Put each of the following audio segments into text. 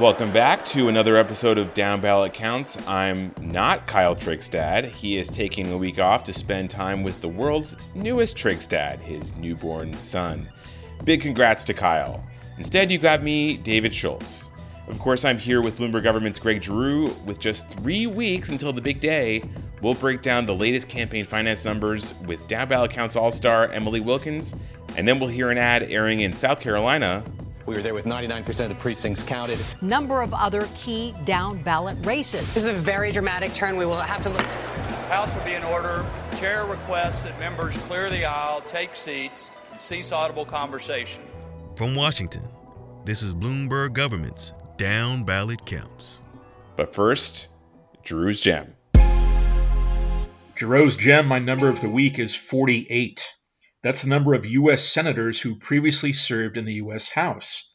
Welcome back to another episode of Down Ballot Counts. I'm not Kyle Trygstad. He is taking a week off to spend time with the world's newest Trygstad, his newborn son. Big congrats to Kyle. Instead, you got me, David Schultz. Of course, I'm here with Bloomberg Government's Greg Giroux. With just three weeks until the big day, we'll break down the latest campaign finance numbers with Down Ballot Counts All Star Emily Wilkins, and then we'll hear an ad airing in South Carolina we were there with 99% of the precincts counted. Number of other key down ballot races. This is a very dramatic turn. We will have to look. House will be in order. Chair requests that members clear the aisle, take seats, and cease audible conversation. From Washington, this is Bloomberg Government's Down Ballot Counts. But first, Giroux's Gem. Giroux's Gem, my number of the week is 48. That's the number of U.S. senators who previously served in the U.S. House.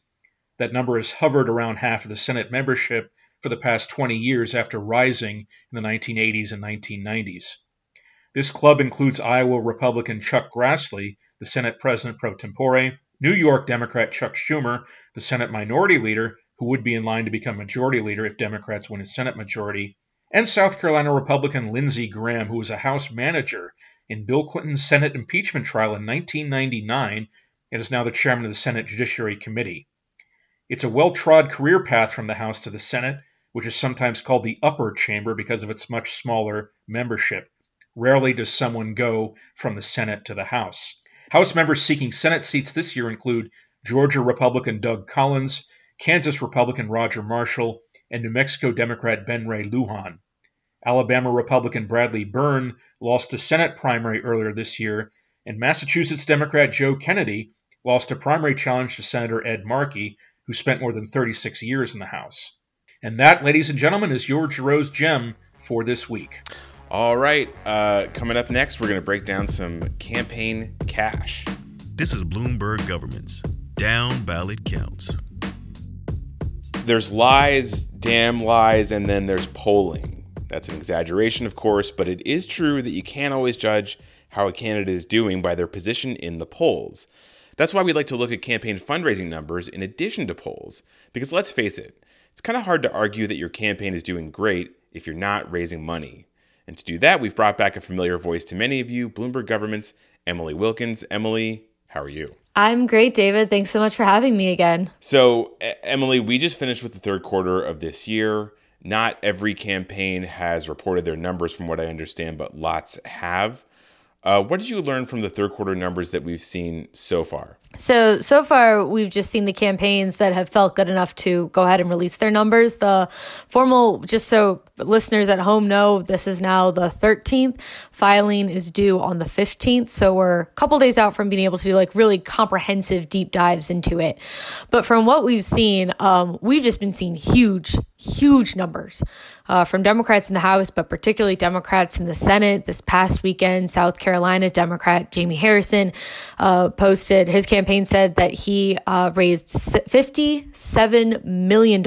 That number has hovered around half of the Senate membership for the past 20 years after rising in the 1980s and 1990s. This club includes Iowa Republican Chuck Grassley, the Senate President pro tempore, New York Democrat Chuck Schumer, the Senate Minority Leader, who would be in line to become Majority Leader if Democrats win a Senate majority, and South Carolina Republican Lindsey Graham, who was a House manager in Bill Clinton's Senate impeachment trial in 1999 and is now the chairman of the Senate Judiciary Committee. It's a well trod career path from the House to the Senate, which is sometimes called the upper chamber because of its much smaller membership. Rarely does someone go from the Senate to the House. House members seeking Senate seats this year include Georgia Republican Doug Collins, Kansas Republican Roger Marshall, and New Mexico Democrat Ben Ray Lujan. Alabama Republican Bradley Byrne lost a Senate primary earlier this year, and Massachusetts Democrat Joe Kennedy lost a primary challenge to Senator Ed Markey, who spent more than 36 years in the House. And that, ladies and gentlemen, is your Giroux's Gem for this week. All right, uh, coming up next, we're going to break down some campaign cash. This is Bloomberg Government's Down Ballot Counts. There's lies, damn lies, and then there's polling. That's an exaggeration, of course, but it is true that you can't always judge how a candidate is doing by their position in the polls. That's why we like to look at campaign fundraising numbers in addition to polls, because let's face it, it's kind of hard to argue that your campaign is doing great if you're not raising money. And to do that, we've brought back a familiar voice to many of you Bloomberg Government's Emily Wilkins. Emily, how are you? I'm great, David. Thanks so much for having me again. So, Emily, we just finished with the third quarter of this year. Not every campaign has reported their numbers, from what I understand, but lots have. Uh, what did you learn from the third quarter numbers that we've seen so far? So, so far, we've just seen the campaigns that have felt good enough to go ahead and release their numbers. The formal, just so listeners at home know, this is now the 13th. Filing is due on the 15th. So, we're a couple days out from being able to do like really comprehensive deep dives into it. But from what we've seen, um, we've just been seeing huge, huge numbers uh, from Democrats in the House, but particularly Democrats in the Senate. This past weekend, South Carolina Democrat Jamie Harrison uh, posted his campaign said that he uh, raised $57 million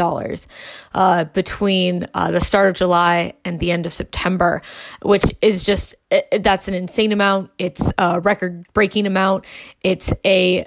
uh, between uh, the start of July and the end of September, which is just that's an insane amount. It's a record breaking amount. It's a,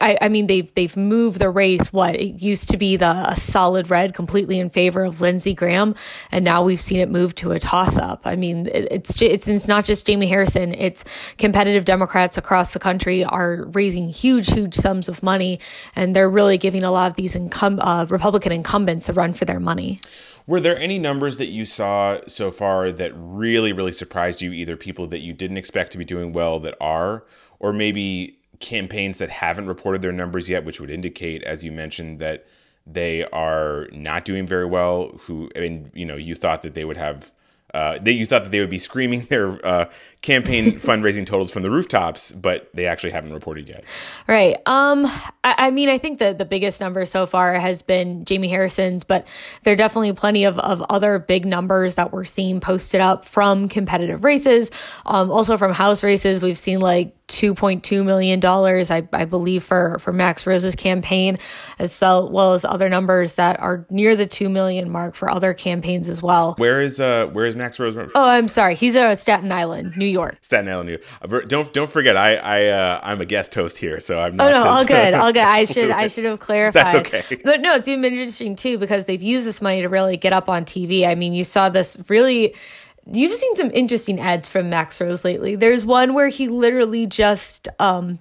I, I mean, they've they've moved the race. What it used to be the solid red, completely in favor of Lindsey Graham, and now we've seen it move to a toss up. I mean, it's it's it's not just Jamie Harrison. It's competitive Democrats across the country are raising huge, huge sums of money, and they're really giving a lot of these incum- uh, Republican incumbents a run for their money. Were there any numbers that you saw so far that really, really surprised you? Either people that you didn't expect to be doing well that are, or maybe campaigns that haven't reported their numbers yet, which would indicate, as you mentioned, that they are not doing very well. Who, I mean, you know, you thought that they would have uh, that you thought that they would be screaming their uh, campaign fundraising totals from the rooftops, but they actually haven't reported yet. Right. Um. I, I, mean, I think the the biggest number so far has been Jamie Harrison's, but there are definitely plenty of, of other big numbers that we're seeing posted up from competitive races. Um. Also from House races, we've seen like $2.2 million, I, I believe, for, for Max Rose's campaign, as well, well as other numbers that are near the 2 million mark for other campaigns as well. Where is uh where is Max Rose? Oh, I'm sorry. He's a Staten Island, New York. Staten Island, New York. Don't don't forget, I I uh, I'm a guest host here, so I'm. Not oh not no, all good, all good. I should I should have clarified. That's okay. But no, it's even interesting too because they've used this money to really get up on TV. I mean, you saw this really. You've seen some interesting ads from Max Rose lately. There's one where he literally just um,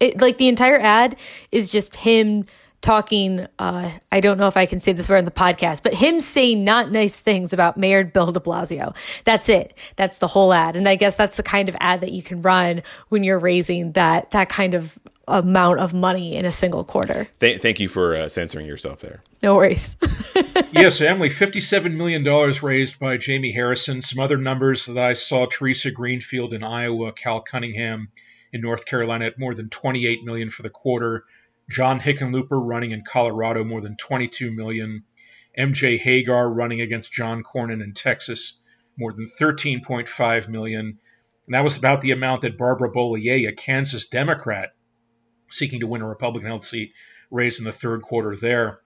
it, like the entire ad is just him talking uh i don't know if i can say this word on the podcast but him saying not nice things about mayor bill de blasio that's it that's the whole ad and i guess that's the kind of ad that you can run when you're raising that that kind of amount of money in a single quarter Th- thank you for uh, censoring yourself there. no worries yes, Emily, $57 million raised by Jamie Harrison. Some other numbers that I saw Theresa Greenfield in Iowa, Cal Cunningham in North Carolina at more than 28 million for the quarter. John Hickenlooper running in Colorado more than 22 million. MJ Hegar running against John Cornyn in Texas more than 13.5 million. And that was about the amount that Barbara Bollier, a Kansas Democrat seeking to win a Republican held seat, raised in the third quarter there.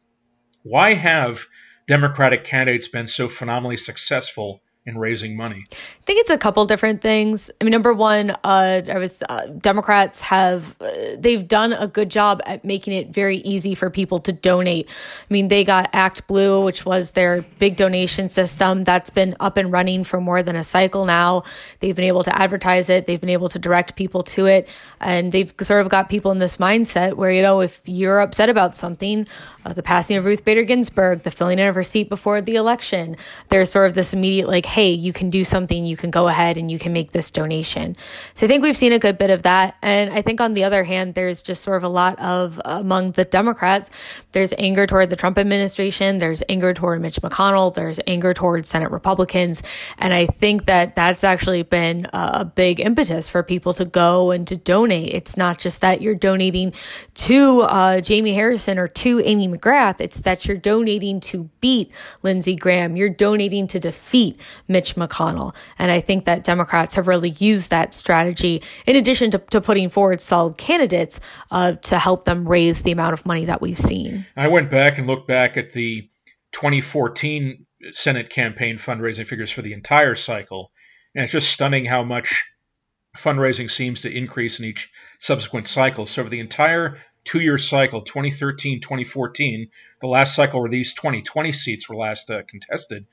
Why have Democratic candidates been so phenomenally successful in raising money? I think it's a couple different things. I mean, number one, uh, I was uh, Democrats have uh, they've done a good job at making it very easy for people to donate. I mean, they got ActBlue, which was their big donation system that's been up and running for more than a cycle now. They've been able to advertise it. They've been able to direct people to it, and they've sort of got people in this mindset where you know if you're upset about something, uh, the passing of Ruth Bader Ginsburg, the filling in of her seat before the election, there's sort of this immediate like, hey, you can do something, you can go ahead and you can make this donation. So I think we've seen a good bit of that. And I think on the other hand, there's just sort of a lot of among the Democrats, there's anger toward the Trump administration, there's anger toward Mitch McConnell, there's anger toward Senate Republicans. And I think that that's actually been a big impetus for people to go and to donate. It's not just that you're donating to uh, Jamie Harrison or to Amy McGrath, it's that you're donating to beat Lindsey Graham, you're donating to defeat Mitch McConnell. And I think that Democrats have really used that strategy in addition to, to putting forward solid candidates uh, to help them raise the amount of money that we've seen. I went back and looked back at the 2014 Senate campaign fundraising figures for the entire cycle, and it's just stunning how much fundraising seems to increase in each subsequent cycle. So, for the entire two year cycle, 2013 2014, the last cycle where these 2020 seats were last uh, contested,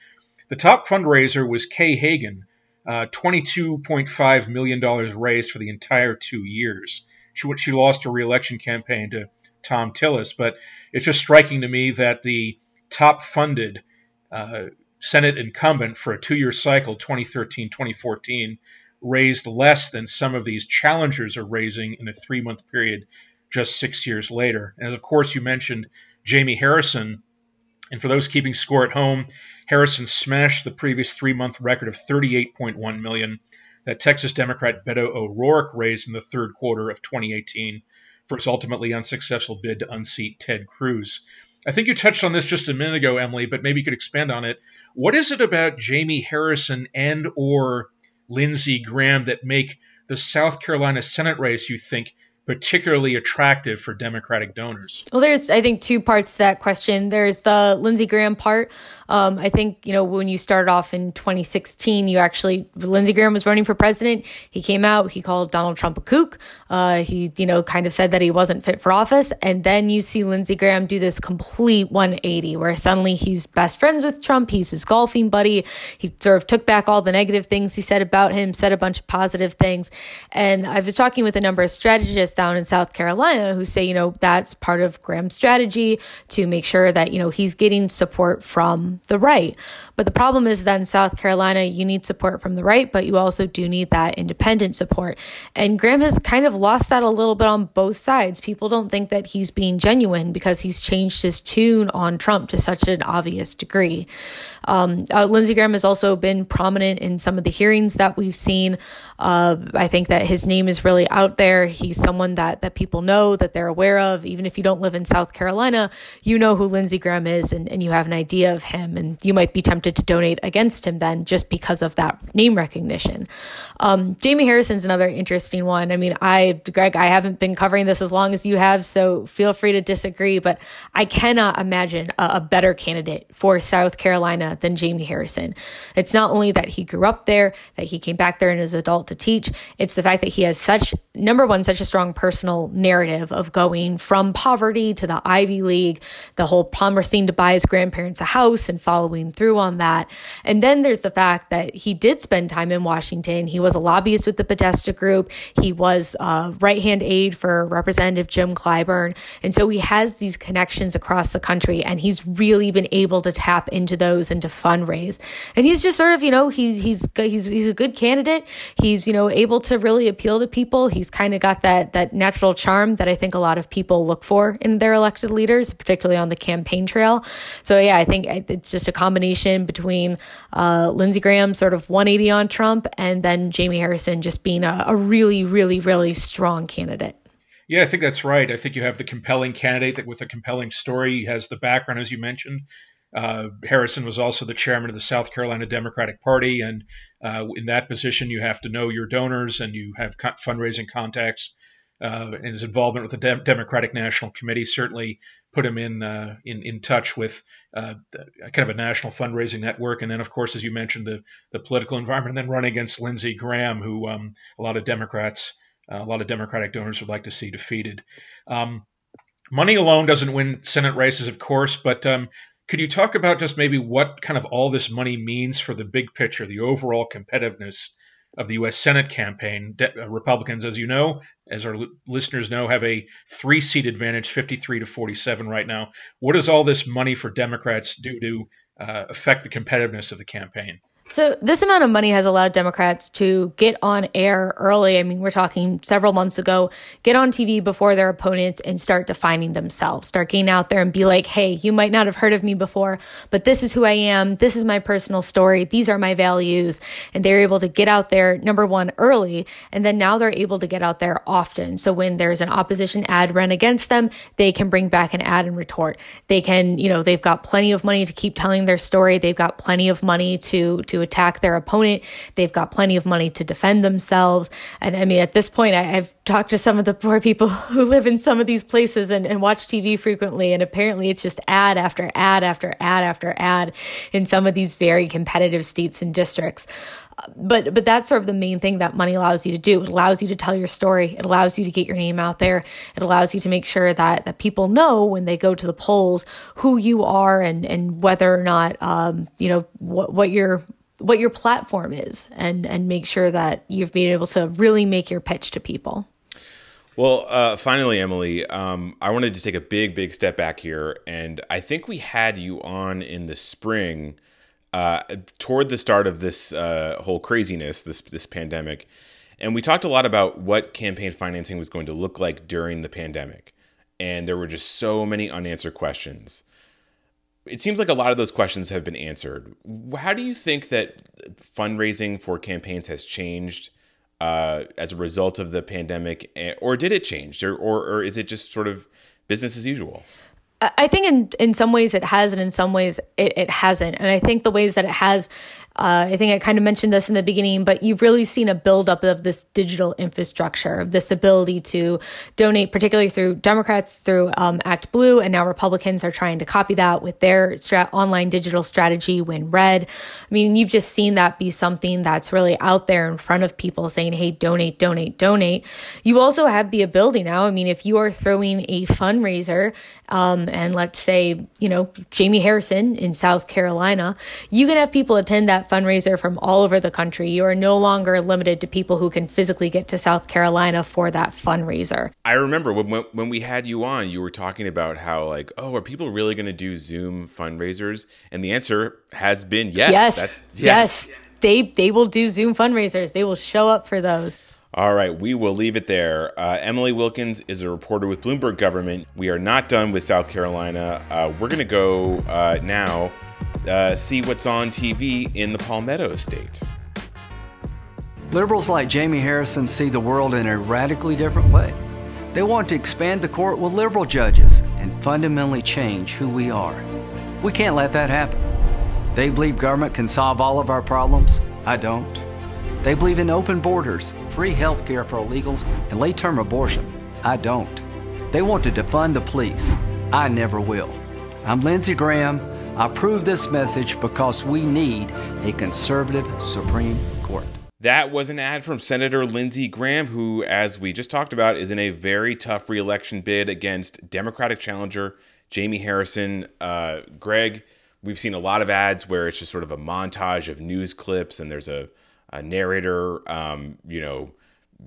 the top fundraiser was Kay Hagan, uh, $22.5 million raised for the entire two years. She, she lost her reelection campaign to Thom Tillis, but it's just striking to me that the top funded uh, Senate incumbent for a two year cycle, 2013 2014, raised less than some of these challengers are raising in a three month period just six years later. And of course, you mentioned Jamie Harrison. And for those keeping score at home, Harrison smashed the previous three-month record of 38.1 million that Texas Democrat Beto O'Rourke raised in the third quarter of 2018 for his ultimately unsuccessful bid to unseat Ted Cruz. I think you touched on this just a minute ago, Emily, but maybe you could expand on it. What is it about Jamie Harrison and or Lindsey Graham that make the South Carolina Senate race, you think, particularly attractive for Democratic donors? Well, there's, I think, two parts to that question. There's the Lindsey Graham part. Um, I think, you know, when you started off in 2016, you actually, Lindsey Graham was running for president. He came out, he called Donald Trump a kook. Uh, he, you know, kind of said that he wasn't fit for office. And then you see Lindsey Graham do this complete 180 where suddenly he's best friends with Trump. He's his golfing buddy. He sort of took back all the negative things he said about him, said a bunch of positive things. And I was talking with a number of strategists down in South Carolina who say, you know, that's part of Graham's strategy to make sure that, you know, he's getting support from the right. But the problem is that in South Carolina, you need support from the right, but you also do need that independent support. And Graham has kind of lost that a little bit on both sides. People don't think that he's being genuine because he's changed his tune on Trump to such an obvious degree. Um, uh, Lindsey Graham has also been prominent in some of the hearings that we've seen. Uh, I think that his name is really out there. He's someone that that people know that they're aware of. Even if you don't live in South Carolina, you know who Lindsey Graham is, and, and you have an idea of him, and you might be tempted to donate against him then just because of that name recognition. Um, Jamie Harrison's another interesting one. I mean, I Greg, I haven't been covering this as long as you have, so feel free to disagree, but I cannot imagine a, a better candidate for South Carolina than Jamie Harrison. It's not only that he grew up there, that he came back there in his adult to teach, it's the fact that he has such, number one, such a strong personal narrative of going from poverty to the Ivy League, the whole promising to buy his grandparents a house and following through on that. And then there's the fact that he did spend time in Washington. He was a lobbyist with the Podesta Group. He was uh, right hand aide for Representative Jim Clyburn. And so he has these connections across the country and he's really been able to tap into those and to fundraise. And he's just sort of, you know, he, he's, he's, he's a good candidate. He's, you know, able to really appeal to people. He's kind of got that, that natural charm that I think a lot of people look for in their elected leaders, particularly on the campaign trail. So yeah, I think it's just a combination between, uh, Lindsey Graham sort of 180 on Trump and then Jamie Harrison just being a, a really, really, really strong candidate. Yeah, I think that's right. I think you have the compelling candidate that with a compelling story. He has the background, as you mentioned. Uh, Harrison was also the chairman of the South Carolina Democratic Party, and uh, in that position, you have to know your donors and you have co- fundraising contacts. Uh, and his involvement with the De- Democratic National Committee certainly put him in uh, in in touch with uh, kind of a national fundraising network. And then, of course, as you mentioned, the the political environment, and then running against Lindsey Graham, who um, a lot of Democrats uh, a lot of Democratic donors would like to see defeated. Um, money alone doesn't win Senate races, of course, but um, could you talk about just maybe what kind of all this money means for the big picture, the overall competitiveness of the U.S. Senate campaign? De- uh, Republicans, as you know, as our listeners know, have a three seat advantage, 53 to 47 right now. What does all this money for Democrats do to uh, affect the competitiveness of the campaign? So, this amount of money has allowed Democrats to get on air early. I mean, we're talking several months ago, get on TV before their opponents and start defining themselves, start getting out there and be like, hey, you might not have heard of me before, but this is who I am. This is my personal story. These are my values. And they're able to get out there, number one, early. And then now they're able to get out there often. So, when there's an opposition ad run against them, they can bring back an ad and retort. They can, you know, they've got plenty of money to keep telling their story. They've got plenty of money to, to attack their opponent. They've got plenty of money to defend themselves. And I mean, at this point, I, have talked to some of the poor people who live in some of these places and, and watch TV frequently. And apparently it's just ad after ad after ad after ad in some of these very competitive states and districts but but that's sort of the main thing that money allows you to do. It allows you to tell your story. It allows you to get your name out there. It allows you to make sure that that people know when they go to the polls who you are and and whether or not um, you know what what your what your platform is and and make sure that you've been able to really make your pitch to people. Well, uh, finally, Emily, um, I wanted to take a big, big step back here, and I think we had you on in the spring uh, toward the start of this uh, whole craziness, this this pandemic, and we talked a lot about what campaign financing was going to look like during the pandemic, and there were just so many unanswered questions. It seems like a lot of those questions have been answered. How do you think that fundraising for campaigns has changed uh, as a result of the pandemic, or did it change, or, or, or is it just sort of business as usual? I think in in some ways it has, and in some ways it, it hasn't. And I think the ways that it has uh, I think I kind of mentioned this in the beginning, but you've really seen a buildup of this digital infrastructure, of this ability to donate, particularly through Democrats, through um, ActBlue, and now Republicans are trying to copy that with their online digital strategy, WinRed. I mean, you've just seen that be something that's really out there in front of people saying, hey, donate, donate, donate. You also have the ability now. I mean, if you are throwing a fundraiser, um, and let's say, you know, Jamie Harrison in South Carolina, you can have people attend that fundraiser from all over the country. You are no longer limited to people who can physically get to South Carolina for that fundraiser. I remember when when we had you on, you were talking about how like, oh, are people really going to do Zoom fundraisers? And the answer has been yes. Yes, yes. yes. They they will do Zoom fundraisers. They will show up for those. All right, we will leave it there. Uh, Emily Wilkins is a reporter with Bloomberg Government. We are not done with South Carolina. Uh, we're going to go uh, now uh, see what's on TV in the Palmetto State. Liberals like Jamie Harrison see the world in a radically different way. They want to expand the court with liberal judges and fundamentally change who we are. We can't let that happen. They believe government can solve all of our problems. I don't. They believe in open borders, free health care for illegals, and late term abortion. I don't. They want to defund the police. I never will. I'm Lindsey Graham. I approve this message because we need a conservative Supreme Court. That was an ad from Senator Lindsey Graham, who, as we just talked about, is in a very tough reelection bid against Democratic challenger Jamie Harrison. Uh, Greg, we've seen a lot of ads where it's just sort of a montage of news clips and there's a, a narrator, um, you know,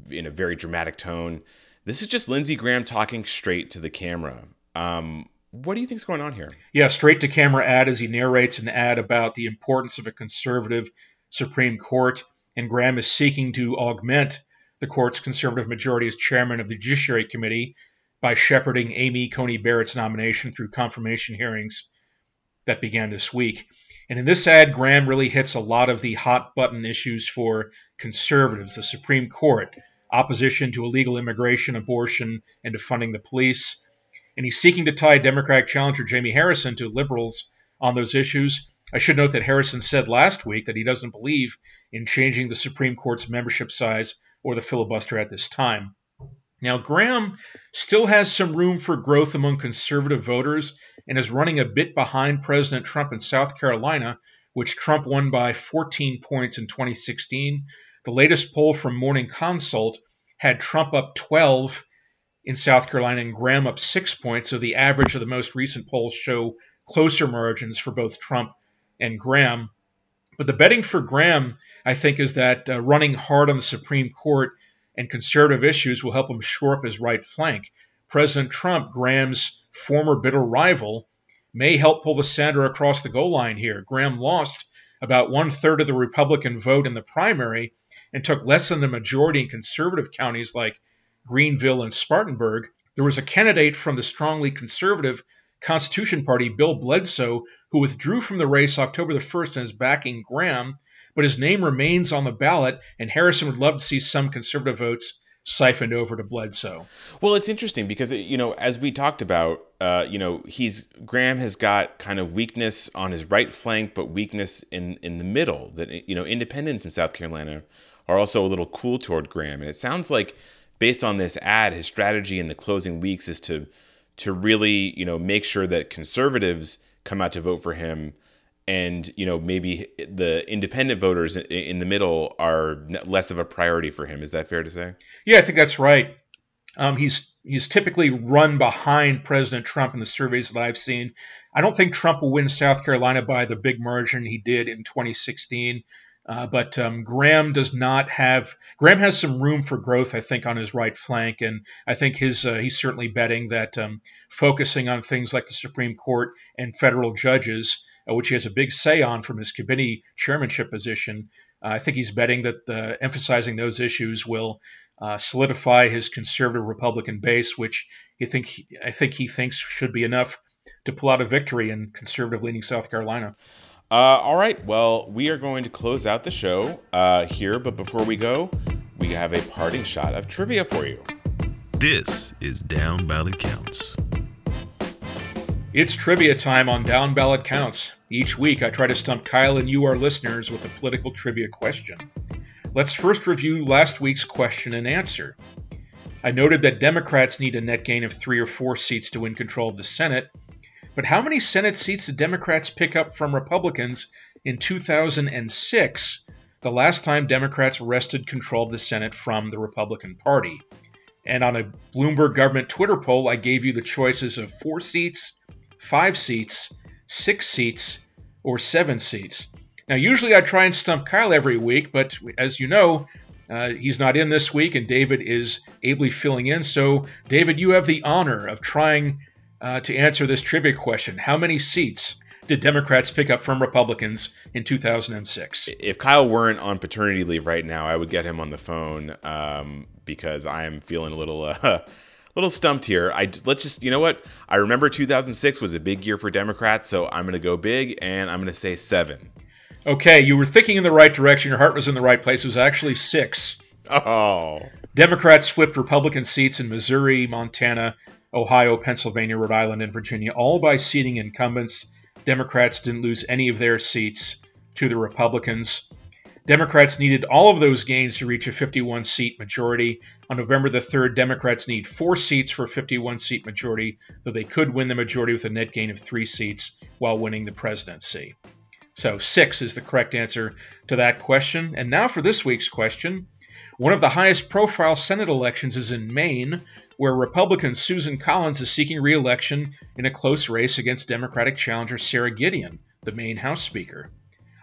in a very dramatic tone. This is just Lindsey Graham talking straight to the camera. Um, what do you think's going on here? Yeah, straight to camera ad as he narrates an ad about the importance of a conservative Supreme Court, and Graham is seeking to augment the court's conservative majority as chairman of the Judiciary Committee by shepherding Amy Coney Barrett's nomination through confirmation hearings that began this week. And in this ad, Graham really hits a lot of the hot button issues for conservatives, the Supreme Court, opposition to illegal immigration, abortion, and defunding the police. And he's seeking to tie Democratic challenger Jamie Harrison to liberals on those issues. I should note that Harrison said last week that he doesn't believe in changing the Supreme Court's membership size or the filibuster at this time. Now, Graham still has some room for growth among conservative voters and is running a bit behind President Trump in South Carolina, which Trump won by 14 points in 2016 the latest poll from Morning Consult had Trump up 12 in South Carolina and Graham up six points. So the average of the most recent polls show closer margins for both Trump and Graham. But the betting for Graham, I think, is that uh, running hard on the Supreme Court and conservative issues will help him shore up his right flank. President Trump, Graham's former bitter rival, may help pull the senator across the goal line here. Graham lost about one third of the Republican vote in the primary, and took less than the majority in conservative counties like Greenville and Spartanburg, there was a candidate from the strongly conservative Constitution Party, Bill Bledsoe, who withdrew from the race October the 1st and is backing Graham, but his name remains on the ballot, and Harrison would love to see some conservative votes siphoned over to Bledsoe. Well, it's interesting because you know, as we talked about, uh, you know, he's Graham has got kind of weakness on his right flank, but weakness in in the middle. That you know, independents in South Carolina are also a little cool toward Graham. And it sounds like, based on this ad, his strategy in the closing weeks is to to really, you know, make sure that conservatives come out to vote for him, and you know, maybe the independent voters in the middle are less of a priority for him. Is that fair to say? Yeah, I think that's right. Um, he's he's typically run behind President Trump in the surveys that I've seen. I don't think Trump will win South Carolina by the big margin he did in 2016. Uh, but um, Graham does not have. Graham has some room for growth, I think, on his right flank, and I think his uh, he's certainly betting that um, focusing on things like the Supreme Court and federal judges, uh, which he has a big say on from his committee chairmanship position, uh, I think he's betting that emphasizing those issues will uh, solidify his conservative Republican base, which he think I think he thinks should be enough to pull out a victory in conservative-leaning South Carolina. Uh, all right. Well, we are going to close out the show uh, here, but before we go, we have a parting shot of trivia for you. This is Down Ballot Counts. It's trivia time on Down Ballot Counts. Each week, I try to stump Kyle and you, our listeners, with a political trivia question. Let's first review last week's question and answer. I noted that Democrats need a net gain of three or four seats to win control of the Senate, but how many Senate seats did Democrats pick up from Republicans in 2006, the last time Democrats wrested control of the Senate from the Republican Party? And on a Bloomberg government Twitter poll, I gave you the choices of four seats, five seats, six seats, or seven seats. Now, usually I try and stump Kyle every week, but as you know, uh, he's not in this week, and David is ably filling in. So, David, you have the honor of trying uh, to answer this trivia question. How many seats did Democrats pick up from Republicans in 2006? If Kyle weren't on paternity leave right now, I would get him on the phone um, because I am feeling a little. Uh, little stumped here. I let's just you know what I remember 2006 was a big year for Democrats, so I'm going to go big and I'm going to say seven. Okay, you were thinking in the right direction. Your heart was in the right place. It was actually six. Oh. Democrats flipped Republican seats in Missouri, Montana, Ohio, Pennsylvania, Rhode Island, and Virginia, all by seating incumbents. Democrats didn't lose any of their seats to the Republicans. Democrats needed all of those gains to reach a 51 seat majority. On November the 3rd, Democrats need four seats for a 51 seat majority, though they could win the majority with a net gain of three seats while winning the presidency. So, six is the correct answer to that question. And now for this week's question. One of the highest profile Senate elections is in Maine, where Republican Susan Collins is seeking re election in a close race against Democratic challenger Sara Gideon, the Maine House Speaker.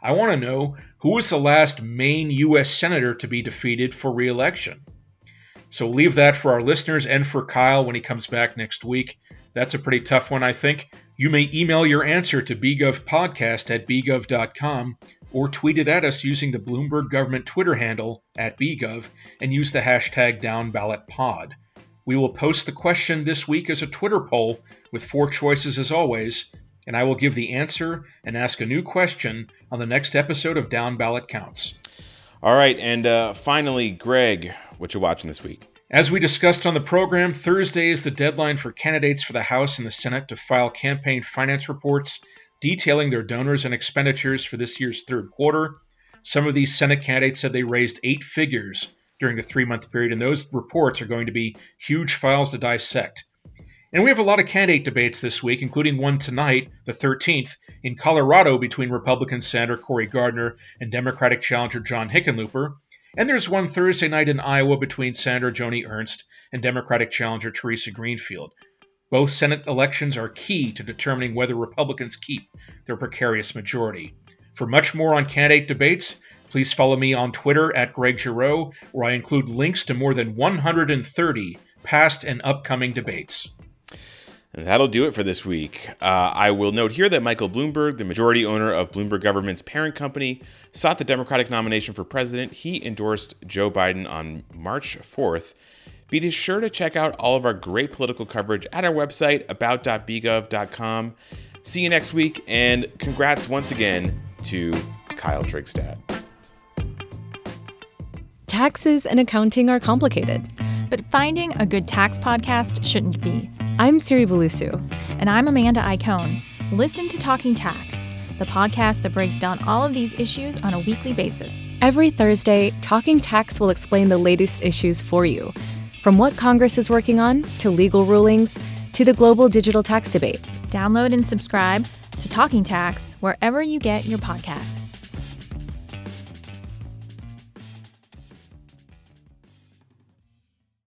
I want to know who was the last Maine U.S. Senator to be defeated for re election? So leave that for our listeners and for Kyle when he comes back next week. That's a pretty tough one, I think. You may email your answer to bgovpodcast at bgov.com or tweet it at us using the Bloomberg government Twitter handle at bgov and use the hashtag downballotpod. We will post the question this week as a Twitter poll with four choices as always, and I will give the answer and ask a new question on the next episode of Down Ballot Counts. All right, and uh, finally, Greg, what you watching this week? As we discussed on the program, Thursday is the deadline for candidates for the House and the Senate to file campaign finance reports detailing their donors and expenditures for this year's third quarter. Some of these Senate candidates said they raised eight figures during the three month period, and those reports are going to be huge files to dissect. And we have a lot of candidate debates this week, including one tonight, the 13th, in Colorado between Republican Senator Cory Gardner and Democratic challenger John Hickenlooper. And there's one Thursday night in Iowa between Senator Joni Ernst and Democratic challenger Theresa Greenfield. Both Senate elections are key to determining whether Republicans keep their precarious majority. For much more on candidate debates, please follow me on Twitter at Greg Giroux, where I include links to more than 130 past and upcoming debates. That'll do it for this week. Uh, I will note here that Michael Bloomberg, the majority owner of Bloomberg Government's parent company, sought the Democratic nomination for president. He endorsed Joe Biden on March 4th. Be sure to check out all of our great political coverage at our website, about.bgov.com. See you next week, and congrats once again to Kyle Trygstad. Taxes and accounting are complicated, but finding a good tax podcast shouldn't be. I'm Siri Bulusu. And I'm Amanda Iacone. Listen to Talking Tax, the podcast that breaks down all of these issues on a weekly basis. Every Thursday, Talking Tax will explain the latest issues for you, from what Congress is working on to legal rulings to the global digital tax debate. Download and subscribe to Talking Tax wherever you get your podcasts.